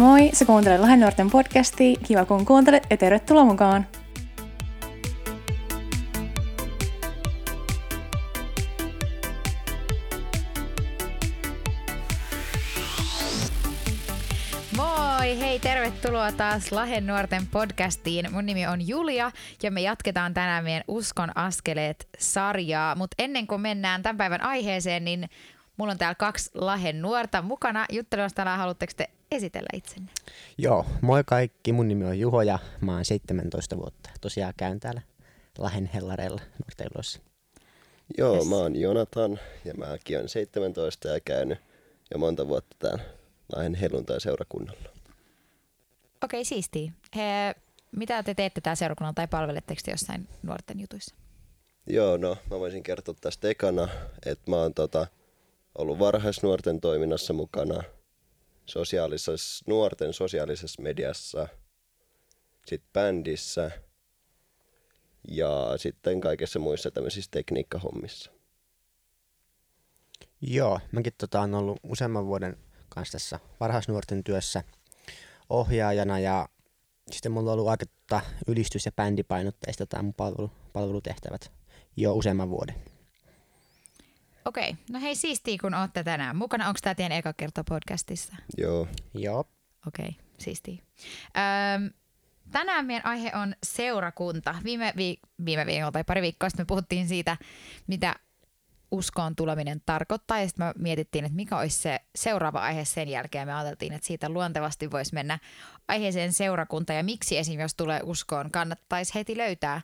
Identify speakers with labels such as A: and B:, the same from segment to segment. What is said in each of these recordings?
A: Moi, sä kuuntelet Lahden nuorten podcastia. Kiva kun kuuntelet ja tervetuloa mukaan.
B: Moi, hei tervetuloa taas Lahden nuorten podcastiin. Mun nimi on Julia ja me jatketaan tänään meidän Uskon askeleet-sarjaa. Mutta ennen kuin mennään tämän päivän aiheeseen, niin mulla on täällä kaksi Lahden nuorta mukana juttelemassa tänään. Haluatteko te esitellä itsenne?
C: Joo, moi kaikki. Mun nimi on Juho ja mä oon 17 vuotta. Tosiaan käyn täällä Lahden hellareilla nuorteiluissa.
D: Joo,
B: Yes.
D: mä oon Jonathan ja mäkin olen 17 ja käynyt jo monta vuotta täällä Lahden helluntai-seurakunnalla.
B: Okei, siistiä. He, mitä te teette täällä seurakunnalla tai palveletteko te jossain nuorten jutuissa?
D: Joo, no mä voisin kertoa tästä ekana, että mä oon tota, ollut varhaisnuorten toiminnassa mukana, sosiaalisessa, nuorten sosiaalisessa mediassa, sitten bändissä ja sitten kaikessa muissa tämmöisissä tekniikkahommissa.
C: Joo, mäkin tota, on ollut useamman vuoden kanssa tässä varhaisnuorten työssä ohjaajana ja sitten mulla on ollut aika tota, ylistys- ja bändipainotteista tai mun palvelu, palvelutehtävät jo useamman vuoden.
B: Okei, no hei siistiä kun olette tänään mukana. Onko tämä teidän eka kerta podcastissa?
D: Joo,
C: Joo,
B: Okei, siistiä. Öm, tänään meidän aihe on seurakunta. Viime, vi- viime viikolla tai pari viikkoa sitten me puhuttiin siitä, mitä uskoon tuleminen tarkoittaa. Ja sitten me mietittiin, että mikä olisi se seuraava aihe sen jälkeen. Me ajateltiin, että siitä luontevasti voisi mennä aiheeseen seurakunta ja miksi esim. jos tulee uskoon, kannattaisi heti löytää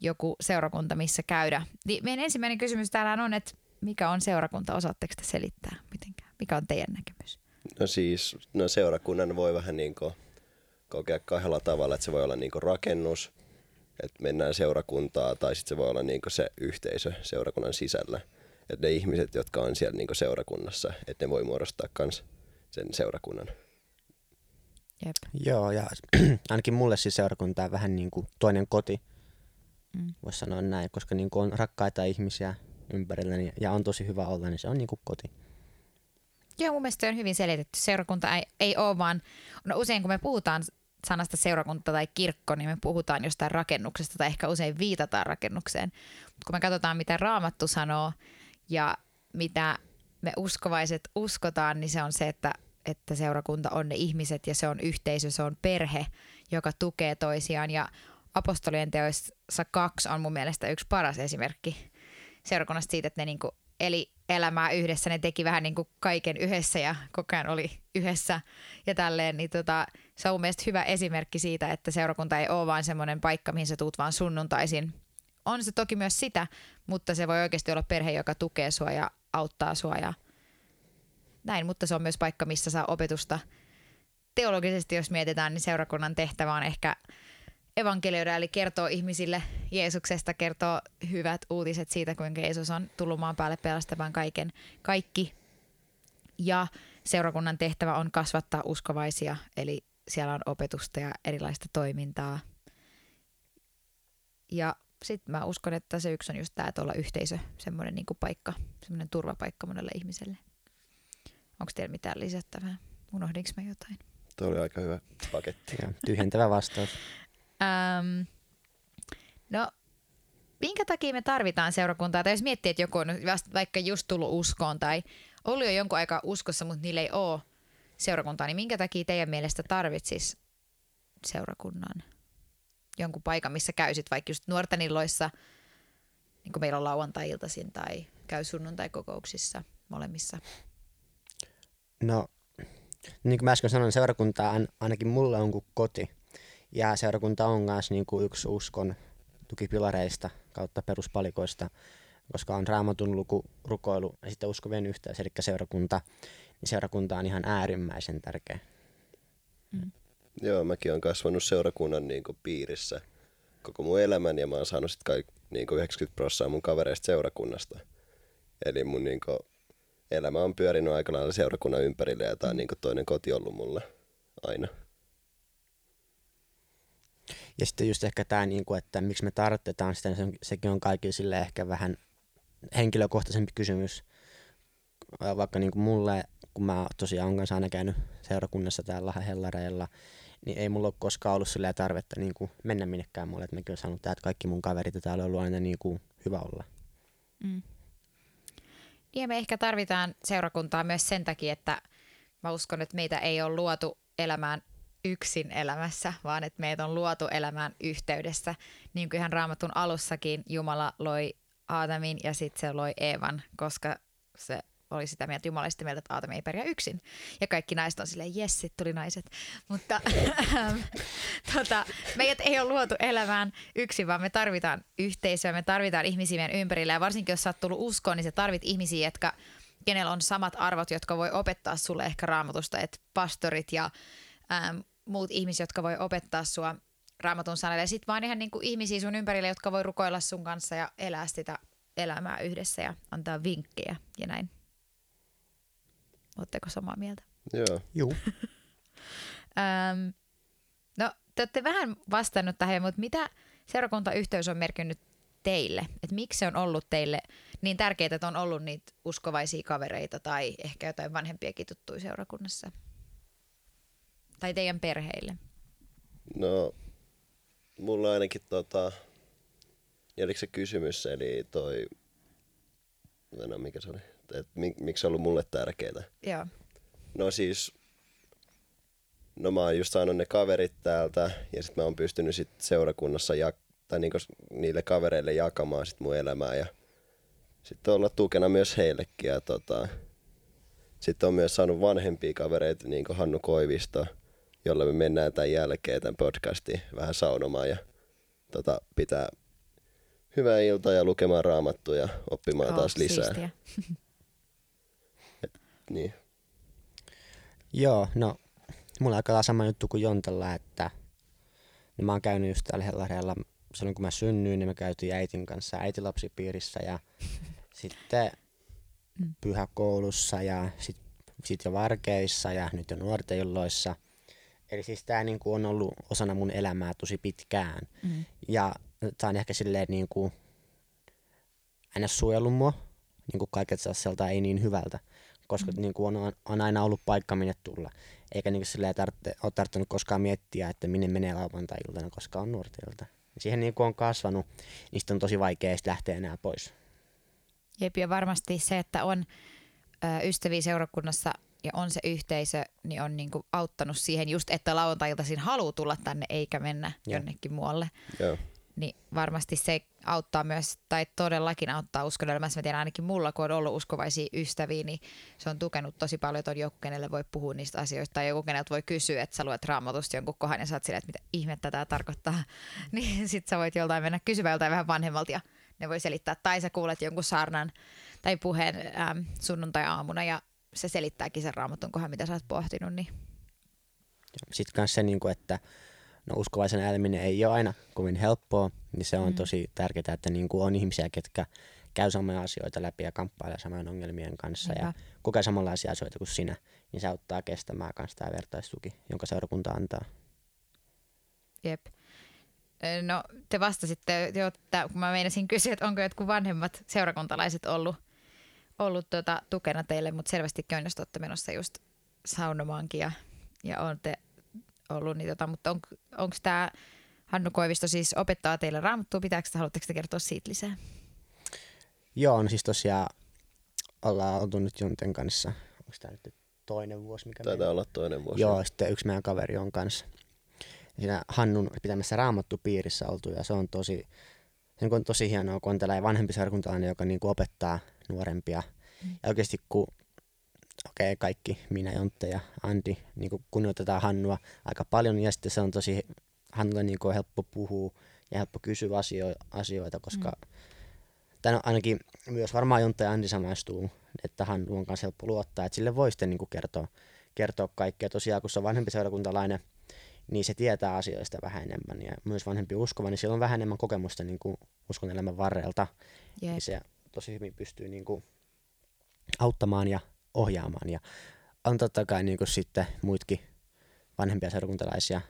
B: joku seurakunta, missä käydä. Niin meidän ensimmäinen kysymys täällä on, että mikä on seurakunta? Osaatteko te selittää mitenkään? Mikä on teidän näkemys?
D: No siis, no seurakunnan voi vähän niin kuin kokea kahdella tavalla, että se voi olla niin kuin rakennus, että mennään seurakuntaa, tai sitten se voi olla niin kuin se yhteisö seurakunnan sisällä. Että ne ihmiset, jotka on siellä niin kuin seurakunnassa, että ne voi muodostaa myös sen seurakunnan.
B: Jep.
C: joo ja ainakin mulle siis seurakunta on vähän niin kuin toinen koti,
B: Mm.
C: voisi sanoa näin, koska niin kuin on rakkaita ihmisiä ympärilläni ja on tosi hyvä olla, niin se on niin kuin koti.
B: Joo, mun mielestä se on hyvin selitetty. Seurakunta ei, ei ole vaan, no usein kun me puhutaan sanasta seurakunta tai kirkko, niin me puhutaan jostain rakennuksesta tai ehkä usein viitataan rakennukseen. Mutta kun me katsotaan, mitä Raamattu sanoo ja mitä me uskovaiset uskotaan, niin se on se, että, että seurakunta on ne ihmiset ja se on yhteisö, se on perhe, joka tukee toisiaan. Ja apostolien teoissa kaksi on mun mielestä yksi paras esimerkki seurakunnasta siitä, että ne niinku eli elämää yhdessä, ne teki vähän niinku kaiken yhdessä ja koko ajan oli yhdessä ja tälleen, niin tota, se on mun mielestä hyvä esimerkki siitä, että seurakunta ei ole vaan semmoinen paikka, mihin sä tuut vaan sunnuntaisin. On se toki myös sitä, mutta se voi oikeasti olla perhe, joka tukee sua ja auttaa sua ja näin, mutta se on myös paikka, missä saa opetusta. Teologisesti, jos mietitään, niin seurakunnan tehtävä on ehkä evankelioida, eli kertoo ihmisille Jeesuksesta, kertoo hyvät uutiset siitä, kuinka Jeesus on tullut maan päälle pelastamaan kaiken, kaikki. Ja seurakunnan tehtävä on kasvattaa uskovaisia, eli siellä on opetusta ja erilaista toimintaa. Ja sitten mä uskon, että se yksi on just tämä, että olla yhteisö, semmoinen niinku paikka, semmoinen turvapaikka monelle ihmiselle. Onko teillä mitään lisättävää? Unohdinko mä jotain?
D: Tuo oli aika hyvä paketti.
C: Ja tyhjentävä vastaus.
B: Ähm, no, minkä takia me tarvitaan seurakuntaa? Tai jos miettii, että joku on vasta vaikka just tullut uskoon tai ollut jo jonkun aikaa uskossa, mutta niillä ei ole seurakuntaa, niin minkä takia teidän mielestä tarvitsis seurakunnan? Jonkun paikan, missä käysit vaikka just nuorten illoissa, niin kuin meillä on lauantai-iltaisin tai käy sunnuntai-kokouksissa molemmissa.
C: No, niin kuin mä äsken sanoin, seurakunta ainakin mulle on kuin koti. Ja seurakunta on myös niin kuin yksi uskon tukipilareista kautta peruspalikoista, koska on raamatun luku, rukoilu ja sitten uskovien yhteys, eli seurakunta. Niin seurakunta on ihan äärimmäisen tärkeä.
D: Joo, mäkin olen kasvanut seurakunnan niin kuin, piirissä koko mun elämän ja mä oon saanut sit kaik, niin kuin 90 prosenttia mun kavereista seurakunnasta. Eli mun niin kuin, elämä on pyörinyt aika lailla seurakunnan ympärille ja tää on niin kuin, toinen koti ollut mulle aina.
C: Ja sitten just ehkä tämä, niin kuin, että miksi me tarvitaan sitä, niin sekin on kaikille sille ehkä vähän henkilökohtaisempi kysymys. Vaikka niin kuin mulle kun mä tosiaan olen kanssa aina käynyt seurakunnassa täällä Hellareilla, niin ei mulla ole koskaan ollut sillä tarvetta niin kuin mennä minnekään muualle. Että mäkin olen saanut täältä kaikki mun kaverit ja täällä on ollut aina niin kuin hyvä olla.
B: Mm. Ja me ehkä tarvitaan seurakuntaa myös sen takia, että mä uskon, että meitä ei ole luotu elämään yksin elämässä, vaan että meitä on luotu elämään yhteydessä. Niin kuin ihan raamatun alussakin Jumala loi Aadamin ja sitten se loi Eevan, koska se oli sitä mieltä, Jumala sitä mieltä, että Aatami ei pärjää yksin. Ja kaikki naiset on silleen, jes, sit tuli naiset. Mutta tota, meidät ei ole luotu elämään yksin, vaan me tarvitaan yhteisöä, me tarvitaan ihmisiä meidän ympärillä. Ja varsinkin jos sä oot tullut uskoon, niin sä tarvit ihmisiä, jotka, kenellä on samat arvot, jotka voi opettaa sulle ehkä raamatusta, että pastorit ja äm, muut ihmiset, jotka voi opettaa sua raamatun sanalle. Ja sitten vaan ihan niin kuin ihmisiä sun ympärille, jotka voi rukoilla sun kanssa ja elää sitä elämää yhdessä ja antaa vinkkejä ja näin. Oletteko samaa mieltä?
D: Joo.
C: Juu.
B: Öm, no, te olette vähän vastannut tähän, mutta mitä seurakuntayhteys on merkinnyt teille? Et miksi se on ollut teille niin tärkeää, että on ollut niitä uskovaisia kavereita tai ehkä jotain vanhempiakin tuttuja seurakunnassa? Tai teidän perheille?
D: No, mulla ainakin tota, ja oliko se kysymys, eli toi, no mikä se oli, että mik, miksi se on ollut mulle tärkeää?
B: Joo.
D: No siis, no mä oon just saanut ne kaverit täältä ja sitten mä oon pystynyt sit seurakunnassa jak- tai niinku niille kavereille jakamaan sit mun elämää ja sitten olla tukena myös heillekin. Ja tota, sitten on myös saanut vanhempia kavereita, niin kuin Hannu Koivisto, jolla me mennään tämän jälkeen tämän podcastin vähän saunomaan ja tota, pitää hyvää iltaa ja lukemaan raamattua ja oppimaan taas lisää.
B: Siistiä.
D: Niin.
C: Joo, no mulla on aika sama juttu kuin Jontella, että no, mä oon käynyt just täällä Hellareella silloin kun mä synnyin, niin me käytiin äitin kanssa äitilapsipiirissä ja sitten pyhäkoulussa ja sitten sit jo varkeissa ja nyt jo nuorten illoissa. Eli siis tää niinku on ollut osana mun elämää tosi pitkään.
B: Mm.
C: Ja tää on ehkä silleen niinku aina suojellut mua niinku kaiket sellaiselta ei niin hyvältä, koska mm. niinku on, on, aina ollut paikka minne tulla. Eikä niinku silleen tarvitse, ole tarvinnut koskaan miettiä, että minne menee lauantai-iltana, koska on nuorten ilta. Siihen niinku on kasvanut, niistä on tosi vaikea lähteä enää pois.
B: Jep, ja varmasti se, että on ö, ystäviä seurakunnassa ja on se yhteisö, niin on niinku auttanut siihen just, että lauantai-iltaisin haluaa tulla tänne eikä mennä
C: Joo.
B: jonnekin muualle.
D: Joo.
B: Niin varmasti se auttaa myös, tai todellakin auttaa uskon elämässä. Mä tiedän ainakin mulla, kun on ollut uskovaisia ystäviä, niin se on tukenut tosi paljon, että on joku, kenelle voi puhua niistä asioista, tai joku, keneltä voi kysyä, että sä luet raamatusta jonkun kohan ja sä oot silleen, että mitä ihmettä tämä tarkoittaa. Niin sit sä voit joltain mennä kysymään joltain vähän vanhemmalta ja ne voi selittää. Tai sä kuulet jonkun saarnan tai puheen äm, sunnuntai-aamuna ja se selittääkin sen raamatun kohan, mitä sä oot pohtinut. Niin.
C: Sitten myös se, niinku, että no, uskovaisen eläminen ei ole aina kovin helppoa, niin se on
B: Mm.
C: tosi tärkeää, että niinku on ihmisiä, ketkä käy samoja asioita läpi ja kamppailee samojen ongelmien kanssa ja
B: Niinpä.
C: kokee samanlaisia asioita kuin sinä, niin se auttaa kestämään myös tämä vertaistuki, jonka seurakunta antaa.
B: Jep. No te vastasitte jo, että kun mä meinasin kysyä, että onko jotkut vanhemmat seurakuntalaiset ollut, ollut tota, tukena teille, mutta selvästikin on, jos te olette menossa just saunomaankin ja, ja olette ollut, niin tota, mutta on, onko tämä Hannu Koivisto siis opettaa teille raamattua, pitääkö te, haluatteko te kertoa siitä lisää?
C: Joo, no siis tosiaan ollaan oltu nyt Jonten kanssa, onko tämä nyt toinen vuosi, mikä
D: Taitaa
C: meillä-
D: olla toinen vuosi.
C: Joo, sitten yksi meidän kaveri on kanssa siinä Hannun pitämässä raamattupiirissä oltu ja se on tosi, se on tosi hienoa, kun on tällainen vanhempi seurakuntalainen, joka niin kuin opettaa nuorempia.
B: Mm.
C: Ja oikeasti kun okei, okay, kaikki, minä, Jontte ja Andi, niin kuin kunnioitetaan Hannua aika paljon ja sitten se on tosi, Hannulle niin kuin helppo puhua ja helppo kysyä asio- asioita, koska mm. Tän ainakin myös varmaan Jontte ja Andi samaistuu, että Hannu on kanssa helppo luottaa, että sille voi sitten niin kuin kertoa, kertoa kaikkea. Tosiaan kun se on vanhempi seurakuntalainen, niin se tietää asioista vähän enemmän ja myös vanhempi uskova, niin sillä on vähän enemmän kokemusta niin kuin uskon elämän varrelta.
B: Jep.
C: Niin se tosi hyvin pystyy niin kuin auttamaan ja ohjaamaan. Ja on totta kai niin kuin sitten muitkin vanhempia seurakuntalaisia,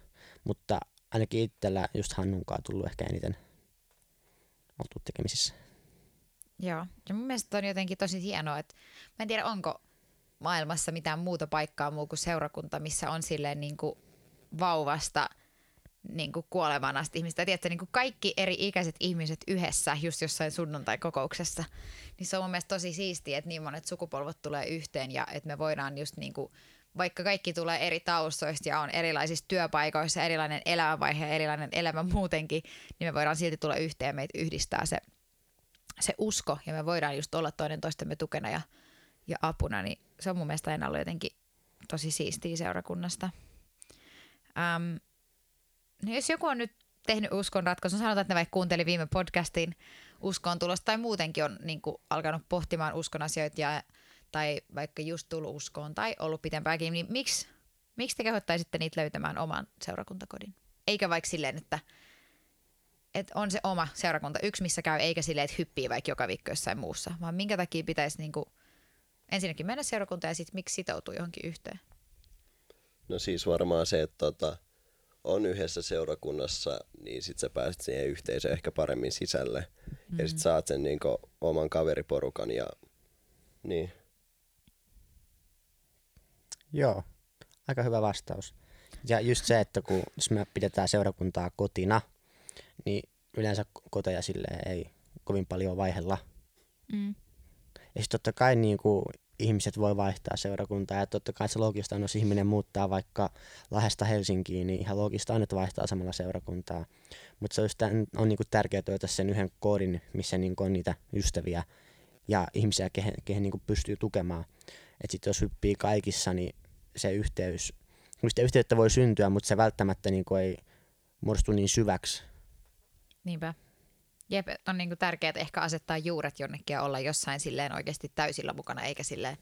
C: mutta ainakin itsellä just Hannunkaan tullut ehkä eniten oltu tekemisissä.
B: Joo, ja mun mielestä on jotenkin tosi hienoa, että mä en tiedä onko maailmassa mitään muuta paikkaa muu kuin seurakunta, missä on silleen niin kuin vauvasta niin kuin kuolemaan asti ihmistä. Tiedätkö, niin kuin kaikki eri ikäiset ihmiset yhdessä just jossain sunnuntai-kokouksessa. Niin se on mun mielestä tosi siistiä, että niin monet sukupolvet tulee yhteen ja että me voidaan just niin kuin, vaikka kaikki tulee eri taustoista ja on erilaisissa työpaikoissa, erilainen elämänvaihe ja erilainen elämä muutenkin, niin me voidaan silti tulla yhteen ja meitä yhdistää se, se usko ja me voidaan just olla toinen toistemme tukena ja, ja apuna, niin se on mun mielestä aina ollut jotenkin tosi siistiä seurakunnasta. Um, no jos joku on nyt tehnyt uskon ratkaisun, sanotaan, että ne vaikka kuunteli viime podcastin uskon tulosta tai muutenkin on niin kuin, alkanut pohtimaan uskon asioita ja, tai vaikka just tullut uskoon tai ollut pitempäänkin, niin miksi, miksi te kehottaisitte niitä löytämään oman seurakuntakodin? Eikä vaikka silleen, että, että on se oma seurakunta yksi, missä käy, eikä silleen, että hyppii vaikka joka viikko jossain muussa, vaan minkä takia pitäisi niin kuin, ensinnäkin mennä seurakuntaan ja sitten miksi sitoutuu johonkin yhteen?
D: No siis varmaan se, että tota, on yhdessä seurakunnassa, niin sit sä pääset siihen yhteisöön ehkä paremmin sisälle. Mm. Ja sit saat sen niinku oman kaveriporukan ja niin.
C: Joo, aika hyvä vastaus. Ja just se, että kun jos me pidetään seurakuntaa kotina, niin yleensä koteja sille ei kovin paljon vaihella.
B: Mm.
C: Ja sitten totta kai niin kuin, ihmiset voi vaihtaa seurakuntaa ja totta kai se loogista on, jos ihminen muuttaa vaikka Lahdesta Helsinkiin, niin ihan loogista on, että vaihtaa samalla seurakuntaa. Mutta se tämän, on niinku tärkeää löytää sen yhden koodin, missä niinku on niitä ystäviä ja ihmisiä, kehen, kehen niinku pystyy tukemaan. Että sitten jos hyppii kaikissa, niin se yhteys, sitä yhteyttä voi syntyä, mutta se välttämättä niinku ei muodostu niin syväksi.
B: Niinpä. Jep, on niinku tärkeää ehkä asettaa juuret jonnekin ja olla jossain silleen oikeasti täysillä mukana, eikä sille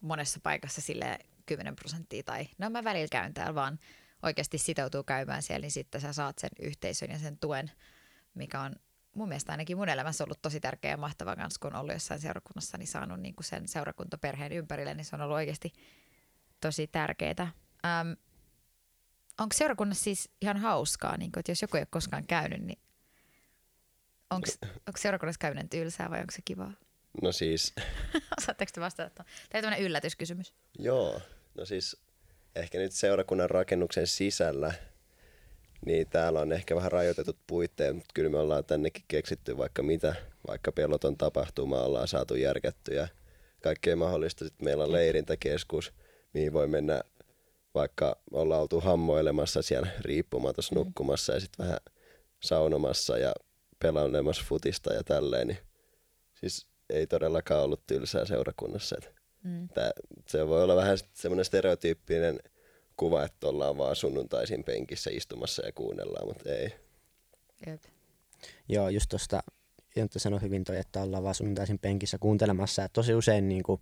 B: monessa paikassa sille 10 prosenttia tai no mä välillä käyn täällä, vaan oikeasti sitoutuu käymään siellä, niin sitten sä saat sen yhteisön ja sen tuen, mikä on mun mielestä ainakin mun elämässä ollut tosi tärkeä ja mahtava kanssa, kun on ollut jossain seurakunnassa, niin saanut niinku sen seurakuntaperheen ympärille, niin se on ollut oikeasti tosi tärkeää. Ähm, onko seurakunnassa siis ihan hauskaa, niin kun, että jos joku ei ole koskaan käynyt, niin onko seurakunnassa käyminen tylsää vai onko se kivaa?
D: No siis,
B: Osaatteko te vastata? Tämä on tämmöinen yllätyskysymys.
D: joo. No siis ehkä nyt seurakunnan rakennuksen sisällä, niin täällä on ehkä vähän rajoitetut puitteet, mutta kyllä me ollaan tännekin keksitty vaikka mitä, vaikka peloton tapahtuma ollaan saatu järkätty ja kaikkea mahdollista. Sitten meillä on leirintäkeskus, mihin voi mennä vaikka ollaan oltu hammoilemassa siellä riippumatossa nukkumassa ja sitten vähän saunomassa ja pelailemassa futista ja tälleen. Niin siis ei todellakaan ollut tylsää seurakunnassa. Et
B: Mm.
D: tää, se voi olla vähän semmoinen stereotyyppinen kuva, että ollaan vaan sunnuntaisin penkissä istumassa ja kuunnellaan, mutta ei.
B: Jep.
C: Joo, just tuosta Jontta sanoi hyvin toi, että ollaan vaan sunnuntaisin penkissä kuuntelemassa. Et tosi usein niin kuin,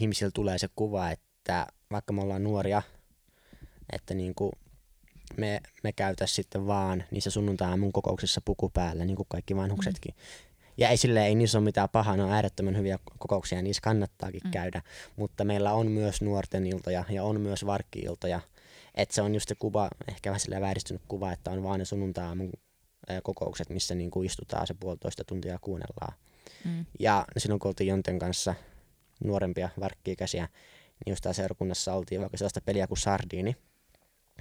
C: ihmisillä tulee se kuva, että vaikka me ollaan nuoria, että niin kuin, me, me käytäisiin sitten vaan niissä sunnuntai mun kokouksissa puku päällä, niin kuin kaikki vanhuksetkin. Ja ei sille ei niissä ole mitään pahaa, ne on äärettömän hyviä kokouksia ja niissä kannattaakin mm. käydä. Mutta meillä on myös nuorten iltoja ja on myös varkki-iltoja. Että se on just se kuva, ehkä vähän silleen vääristynyt kuva, että on vaan ne sunnuntai mun kokoukset, missä niin kuin istutaan se puolitoista tuntia ja kuunnellaan.
B: Mm.
C: Ja silloin kun oltiin Jonten kanssa nuorempia varkki-ikäisiä, niin just seurakunnassa oltiin vaikka sellaista peliä kuin Sardiini.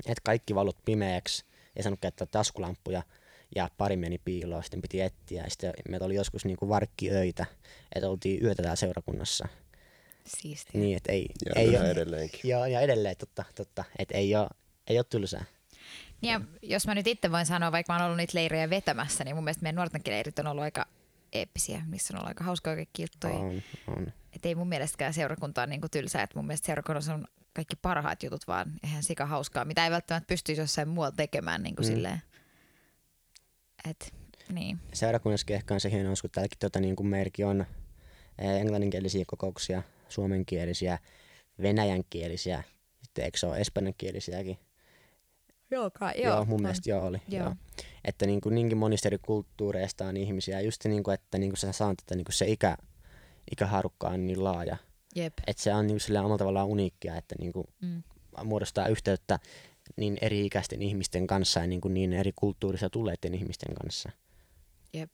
C: Että kaikki valot pimeäksi, ei saanut käyttää taskulampuja ja pari meni piiloon, sitten piti etsiä. Ja sitten meillä oli joskus niinku varkkiöitä, että oltiin yötä täällä seurakunnassa.
B: Siistiä.
C: Niin, että ei,
D: Ja
C: ei ole,
D: edelleenkin.
C: Joo, ja edelleen, totta, totta. Että ei ole, ei ole tylsää.
B: Ja jos mä nyt itse voin sanoa, vaikka mä oon ollut niitä leirejä vetämässä, niin mun mielestä meidän nuortenkin leirit on ollut aika eeppisiä, missä on ollut aika hauskaa kaikki juttuja.
C: On, on.
B: Et ei mun mielestäkään seurakunta on niinku tylsää, että mun mielestä seurakunnassa on kaikki parhaat jutut vaan ihan sika hauskaa, mitä ei välttämättä pystyisi jossain muualla tekemään niinku
C: Mm.
B: mm. silleen. Et, niin.
C: Seurakunnassakin ehkä on se hieno, kun täälläkin tota, niin kuin meilläkin on eh, englanninkielisiä kokouksia, suomenkielisiä, venäjänkielisiä, sitten eikö se ole espanjankielisiäkin?
B: Joo, kai,
C: Joo, joo mun mielestä joo oli.
B: Joo.
C: Joo. Että niin kuin, niinkin monista eri kulttuureista on ihmisiä. Just niin kuin, että niin kuin sä sanot, että niin kuin se ikä, ikäharukka on niin laaja.
B: Jep.
C: Että se on niin kuin silleen omalla tavallaan uniikkia, että niin kuin
B: Mm.
C: muodostaa yhteyttä niin eri ikäisten ihmisten kanssa ja niin, kuin niin eri kulttuurissa tulleiden ihmisten kanssa.
B: Jep.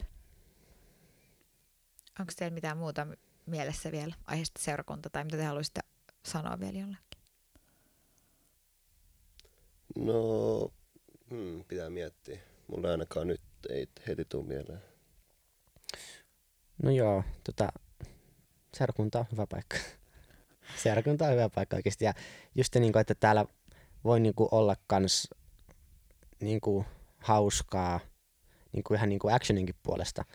B: Onko teillä mitään muuta, mielessä vielä aiheesta seurakunta tai mitä te haluaisitte sanoa vielä jollekin?
D: No, hmm, pitää miettiä. Mulla ainakaan nyt ei heti tule mieleen.
C: No joo, tota, seurakunta on hyvä paikka. seurakunta on hyvä paikka oikeasti. Ja just niin kuin, että täällä voi niin kuin, olla kans niin kuin, hauskaa niin kuin, ihan niin kuin actioninkin puolesta.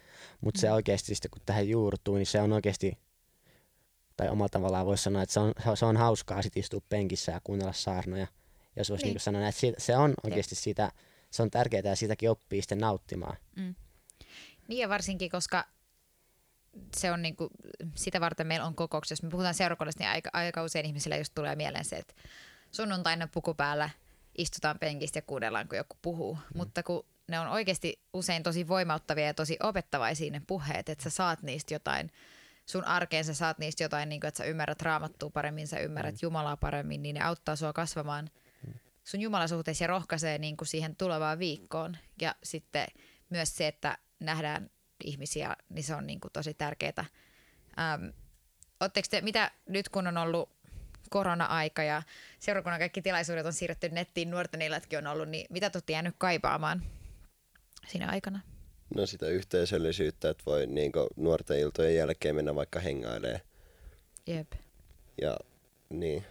C: Mutta mm. se oikeasti sitten kun tähän juurtuu, niin se on oikeasti, tai omalla tavallaan voisi sanoa, että se on, se on hauskaa sit istua penkissä ja kuunnella saarnoja. Jos voisi niin. niin sanoa, että se on oikeasti sitä, se on tärkeää ja siitäkin oppii sitten nauttimaan.
B: Mm. Niin ja varsinkin, koska se on niinku, sitä varten meillä on kokouksia. Jos me puhutaan seurakunnasta, niin aika, aika usein ihmisillä just tulee mieleen se, että sunnuntaina puku päällä istutaan penkistä ja kuunnellaan, kun joku puhuu. Mm. Mutta kun ne on oikeasti usein tosi voimauttavia ja tosi opettavaisia ne puheet, että sä saat niistä jotain, sun arkeen sä saat niistä jotain, niin kuin, että sä ymmärrät raamattua paremmin, sä ymmärrät mm. Jumalaa paremmin, niin ne auttaa sua kasvamaan mm. sun Jumalasuhteessa ja rohkaisee niin kuin siihen tulevaan viikkoon. Ja sitten myös se, että nähdään ihmisiä, niin se on niin kuin tosi tärkeää. Ähm, te, mitä nyt kun on ollut korona-aika ja seurakunnan kaikki tilaisuudet on siirretty nettiin, nuorten illatkin on ollut, niin mitä te jäänyt kaipaamaan siinä aikana?
D: No sitä yhteisöllisyyttä, että voi niin nuorten iltojen jälkeen mennä vaikka hengailee.
B: Jep.
D: Ja niin.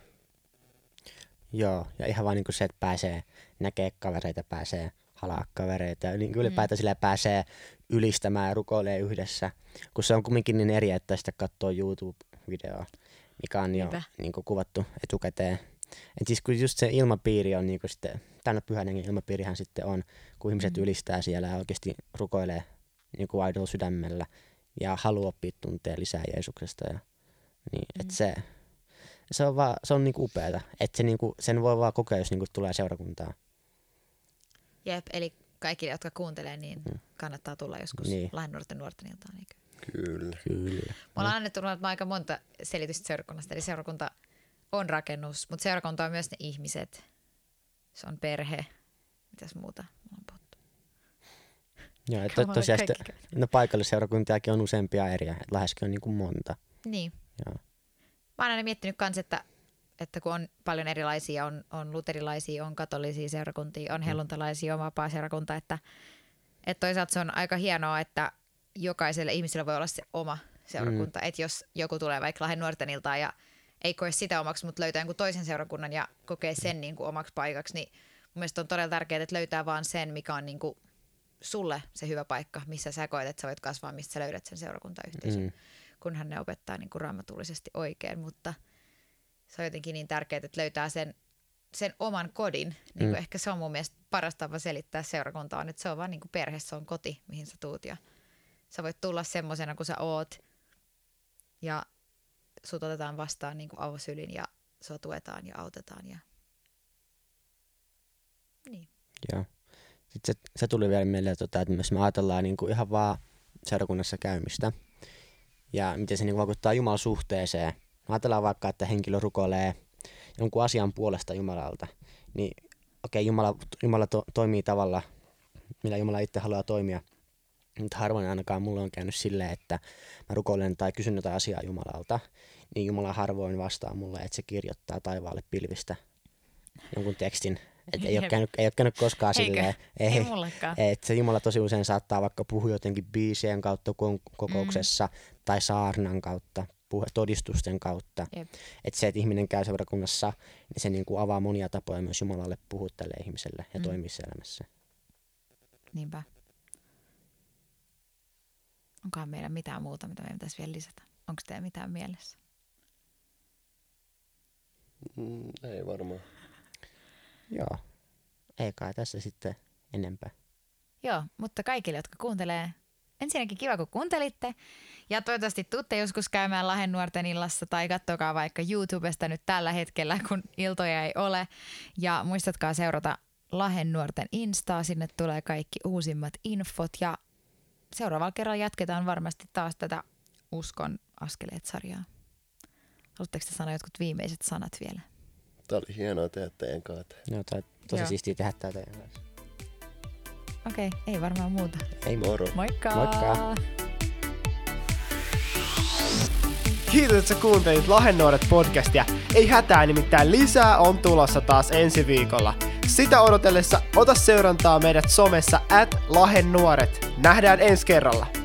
C: Joo, ja ihan vaan niin se, että pääsee näkee kavereita, pääsee halaa kavereita. Ja niin ylipäätään mm. sillä pääsee ylistämään ja rukoilee yhdessä, kun se on kumminkin niin eri, että sitä katsoo YouTube-videoa, mikä on jo niin kuin, kuvattu etukäteen. Et siis kun just se ilmapiiri on niin kuin sitten, tänne pyhäinen ilmapiirihän sitten on, kun ihmiset mm. ylistää siellä ja oikeasti rukoilee niin kuin aidolla sydämellä ja haluaa oppia tuntea lisää Jeesuksesta. Ja, niin, mm. et se, se on, vaan, se on niinku upeata, että se niinku, sen voi vaan kokea, jos niinku tulee seurakuntaan.
B: Jep, eli kaikille, jotka kuuntelee, niin kannattaa tulla joskus niin. Lahden nuorten nuorten iltaan. Eikö?
D: Kyllä.
C: Kyllä.
B: Me ollaan annettu aika monta selitystä seurakunnasta, eli seurakunta on rakennus, mutta seurakunta on myös ne ihmiset. Se on perhe. Mitäs muuta on puhuttu?
C: Joo, että tosiaan sitten, no paikallisseurakuntiakin on useampia eriä, että läheskin on niin kuin monta.
B: Niin. Joo. Mä oon aina miettinyt kans, että että kun on paljon erilaisia, on, on luterilaisia, on katolisia seurakuntia, on mm. helluntalaisia, on vapaa seurakunta, että, että toisaalta se on aika hienoa, että jokaiselle ihmiselle voi olla se oma seurakunta. Mm. Että jos joku tulee vaikka Lahden nuorten iltaan ja ei koe sitä omaksi, mutta löytää jonkun toisen seurakunnan ja kokee sen niin kuin omaksi paikaksi, niin mun mielestä on todella tärkeää, että löytää vaan sen, mikä on niin kuin sulle se hyvä paikka, missä sä koet, että sä voit kasvaa, mistä sä löydät sen seurakuntayhteisön, mm. kunhan ne opettaa niin kuin raamatullisesti oikein, mutta – se on jotenkin niin tärkeää, että löytää sen, sen oman kodin. Niin mm. Ehkä se on mun mielestä paras tapa selittää seurakuntaan, että se on vaan niin kuin perhe, se on koti, mihin sä tuut ja sä voit tulla semmoisena kuin sä oot ja sut otetaan vastaan niin kuin avosylin ja sua tuetaan ja autetaan. Ja... Niin.
C: Joo. Sitten se, se tuli vielä meille, tota, että jos me ajatellaan niin kuin ihan vaan seurakunnassa käymistä ja miten se niin kuin vaikuttaa Jumalan suhteeseen – Ajatellaan vaikka, että henkilö rukoilee jonkun asian puolesta Jumalalta, niin okei, okay, Jumala, Jumala to, toimii tavalla, millä Jumala itse haluaa toimia. Mutta harvoin ainakaan mulle on käynyt silleen, että mä rukoilen tai kysyn jotain asiaa Jumalalta, niin Jumala harvoin vastaa mulle, että se kirjoittaa taivaalle pilvistä jonkun tekstin. Et ei, ole käynyt, ei ole käynyt koskaan Eikö? silleen.
B: Ei, ei mullekaan.
C: Et se Jumala tosi usein saattaa vaikka puhua jotenkin biisien kautta kokouksessa mm. tai saarnan kautta puhe todistusten kautta. Että se, että ihminen käy seurakunnassa, niin se niin kuin avaa monia tapoja myös Jumalalle puhua tälle ihmiselle ja mm. toimia elämässä.
B: Niinpä. Onkohan meillä mitään muuta, mitä meidän pitäisi vielä lisätä? Onko teillä mitään mielessä?
D: Mm, ei varmaan.
C: Joo. Ei kai tässä sitten enempää.
B: Joo, mutta kaikille, jotka kuuntelee, ensinnäkin kiva, kun kuuntelitte. Ja toivottavasti tuutte joskus käymään Lahden nuorten illassa tai katsokaa vaikka YouTubesta nyt tällä hetkellä, kun iltoja ei ole. Ja muistatkaa seurata Lahden nuorten Instaa, sinne tulee kaikki uusimmat infot ja seuraavalla kerralla jatketaan varmasti taas tätä Uskon askeleet-sarjaa. Haluatteko te sanoa jotkut viimeiset sanat vielä?
D: Tämä oli hienoa tehdä teidän kanssa.
C: Tämä tosi Joo. siistiä tehdä tämä teidän kanssa.
B: Okei, okay, ei varmaan muuta.
C: Ei moro.
B: Moikka!
C: Moikka!
E: Kiitos, että sä kuuntelit Lahen Nuoret podcastia. Ei hätää, nimittäin lisää on tulossa taas ensi viikolla. Sitä odotellessa ota seurantaa meidät somessa at Lahen Nuoret. Nähdään ensi kerralla.